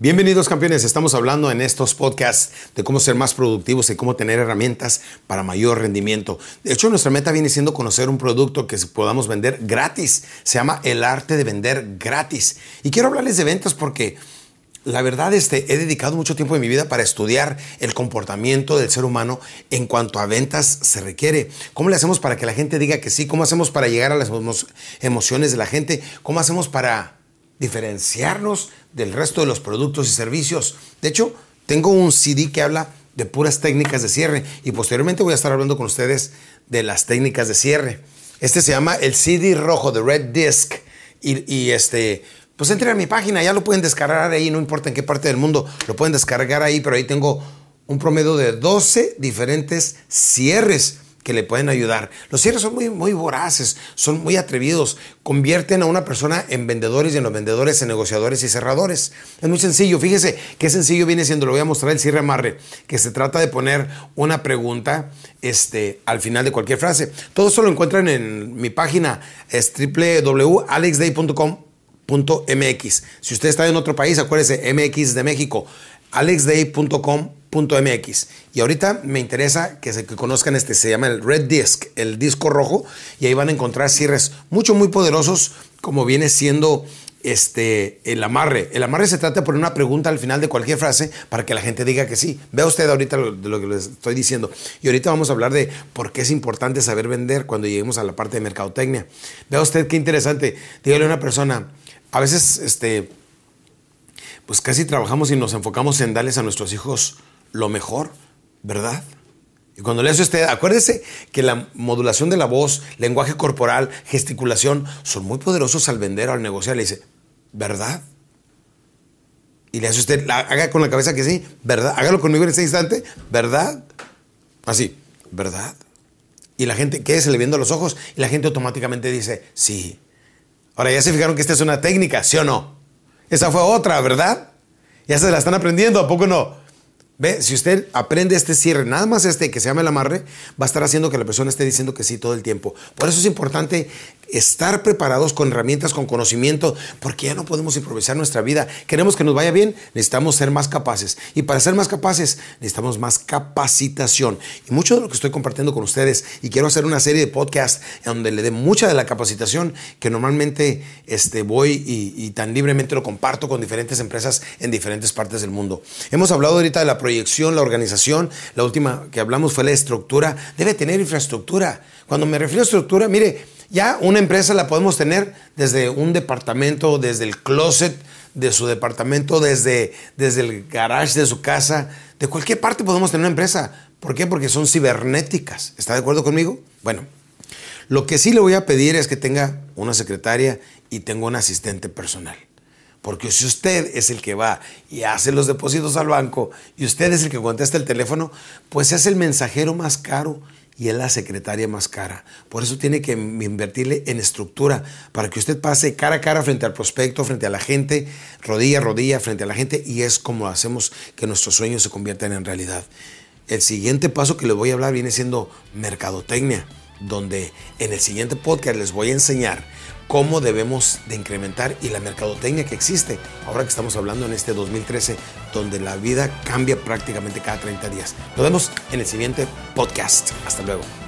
Bienvenidos campeones, estamos hablando en estos podcasts de cómo ser más productivos y cómo tener herramientas para mayor rendimiento. De hecho, nuestra meta viene siendo conocer un producto que podamos vender gratis. Se llama el arte de vender gratis. Y quiero hablarles de ventas porque la verdad este, he dedicado mucho tiempo de mi vida para estudiar el comportamiento del ser humano en cuanto a ventas se requiere. ¿Cómo le hacemos para que la gente diga que sí? ¿Cómo hacemos para llegar a las emociones de la gente? ¿Cómo hacemos para diferenciarnos del resto de los productos y servicios. De hecho, tengo un CD que habla de puras técnicas de cierre y posteriormente voy a estar hablando con ustedes de las técnicas de cierre. Este se llama el CD rojo de Red Disc y, este, pues entren a mi página, ya lo pueden descargar ahí, no importa en qué parte del mundo, lo pueden descargar ahí, pero ahí tengo un promedio de 12 diferentes cierres que le pueden ayudar. Los cierres son muy, muy voraces, son muy atrevidos, convierten a una persona en vendedores y en los vendedores en negociadores y cerradores. Es muy sencillo, fíjese qué sencillo viene siendo, lo voy a mostrar el cierre amarre, que se trata de poner una pregunta este, al final de cualquier frase. Todo eso lo encuentran en mi página, es www.alexday.com.mx. Si usted está en otro país, acuérdese, MX de México, alexday.com.mx .mx. Y ahorita me interesa que, se, conozcan este, se llama el Red Disc, el disco rojo, y ahí van a encontrar cierres mucho, muy poderosos, como viene siendo este, el amarre. El amarre se trata de poner una pregunta al final de cualquier frase para que la gente diga que sí. Vea usted ahorita lo, de lo que les estoy diciendo. Y ahorita vamos a hablar de por qué es importante saber vender cuando lleguemos a la parte de mercadotecnia. Vea usted qué interesante. Dígale a una persona, a veces, este, pues casi trabajamos y nos enfocamos en darles a nuestros hijos lo mejor, ¿verdad? Y cuando le hace usted, acuérdese que la modulación de la voz, lenguaje corporal, gesticulación, son muy poderosos al vender o al negociar. Le dice, ¿verdad? Y le hace usted, haga con la cabeza que sí, ¿verdad? Hágalo conmigo en este instante, ¿verdad? Así, ¿verdad? Y la gente, ¿qué es? Le viendo los ojos y la gente automáticamente dice, sí. Ahora ya se fijaron que esta es una técnica, ¿sí o no? Esa fue otra, ¿verdad? Ya se la están aprendiendo, ¿a poco no? Ve, si usted aprende este cierre, nada más este que se llama el amarre, va a estar haciendo que la persona esté diciendo que sí todo el tiempo. Por eso es importante estar preparados con herramientas, con conocimiento, porque ya no podemos improvisar nuestra vida. Queremos que nos vaya bien, necesitamos ser más capaces. Y para ser más capaces, necesitamos más capacitación. Y mucho de lo que estoy compartiendo con ustedes, y quiero hacer una serie de podcasts donde le dé mucha de la capacitación que normalmente este, voy y, y tan libremente lo comparto con diferentes empresas en diferentes partes del mundo. Hemos hablado ahorita de la proyección, la organización. La última que hablamos fue la estructura. Debe tener infraestructura. Cuando me refiero a estructura, mire, ya una empresa la podemos tener desde un departamento, desde el closet de su departamento, desde, desde el garage de su casa, de cualquier parte podemos tener una empresa. ¿Por qué? Porque son cibernéticas. ¿Está de acuerdo conmigo? Bueno, lo que sí le voy a pedir es que tenga una secretaria y tenga un asistente personal. Porque si usted es el que va y hace los depósitos al banco y usted es el que contesta el teléfono, pues es el mensajero más caro y es la secretaria más cara. Por eso tiene que invertirle en estructura para que usted pase cara a cara frente al prospecto, frente a la gente, rodilla a rodilla frente a la gente y es como hacemos que nuestros sueños se conviertan en realidad. El siguiente paso que les voy a hablar viene siendo mercadotecnia, donde en el siguiente podcast les voy a enseñar cómo debemos de incrementar y la mercadotecnia que existe ahora que estamos hablando en este 2013 donde la vida cambia prácticamente cada 30 días. Nos vemos en el siguiente podcast. Hasta luego.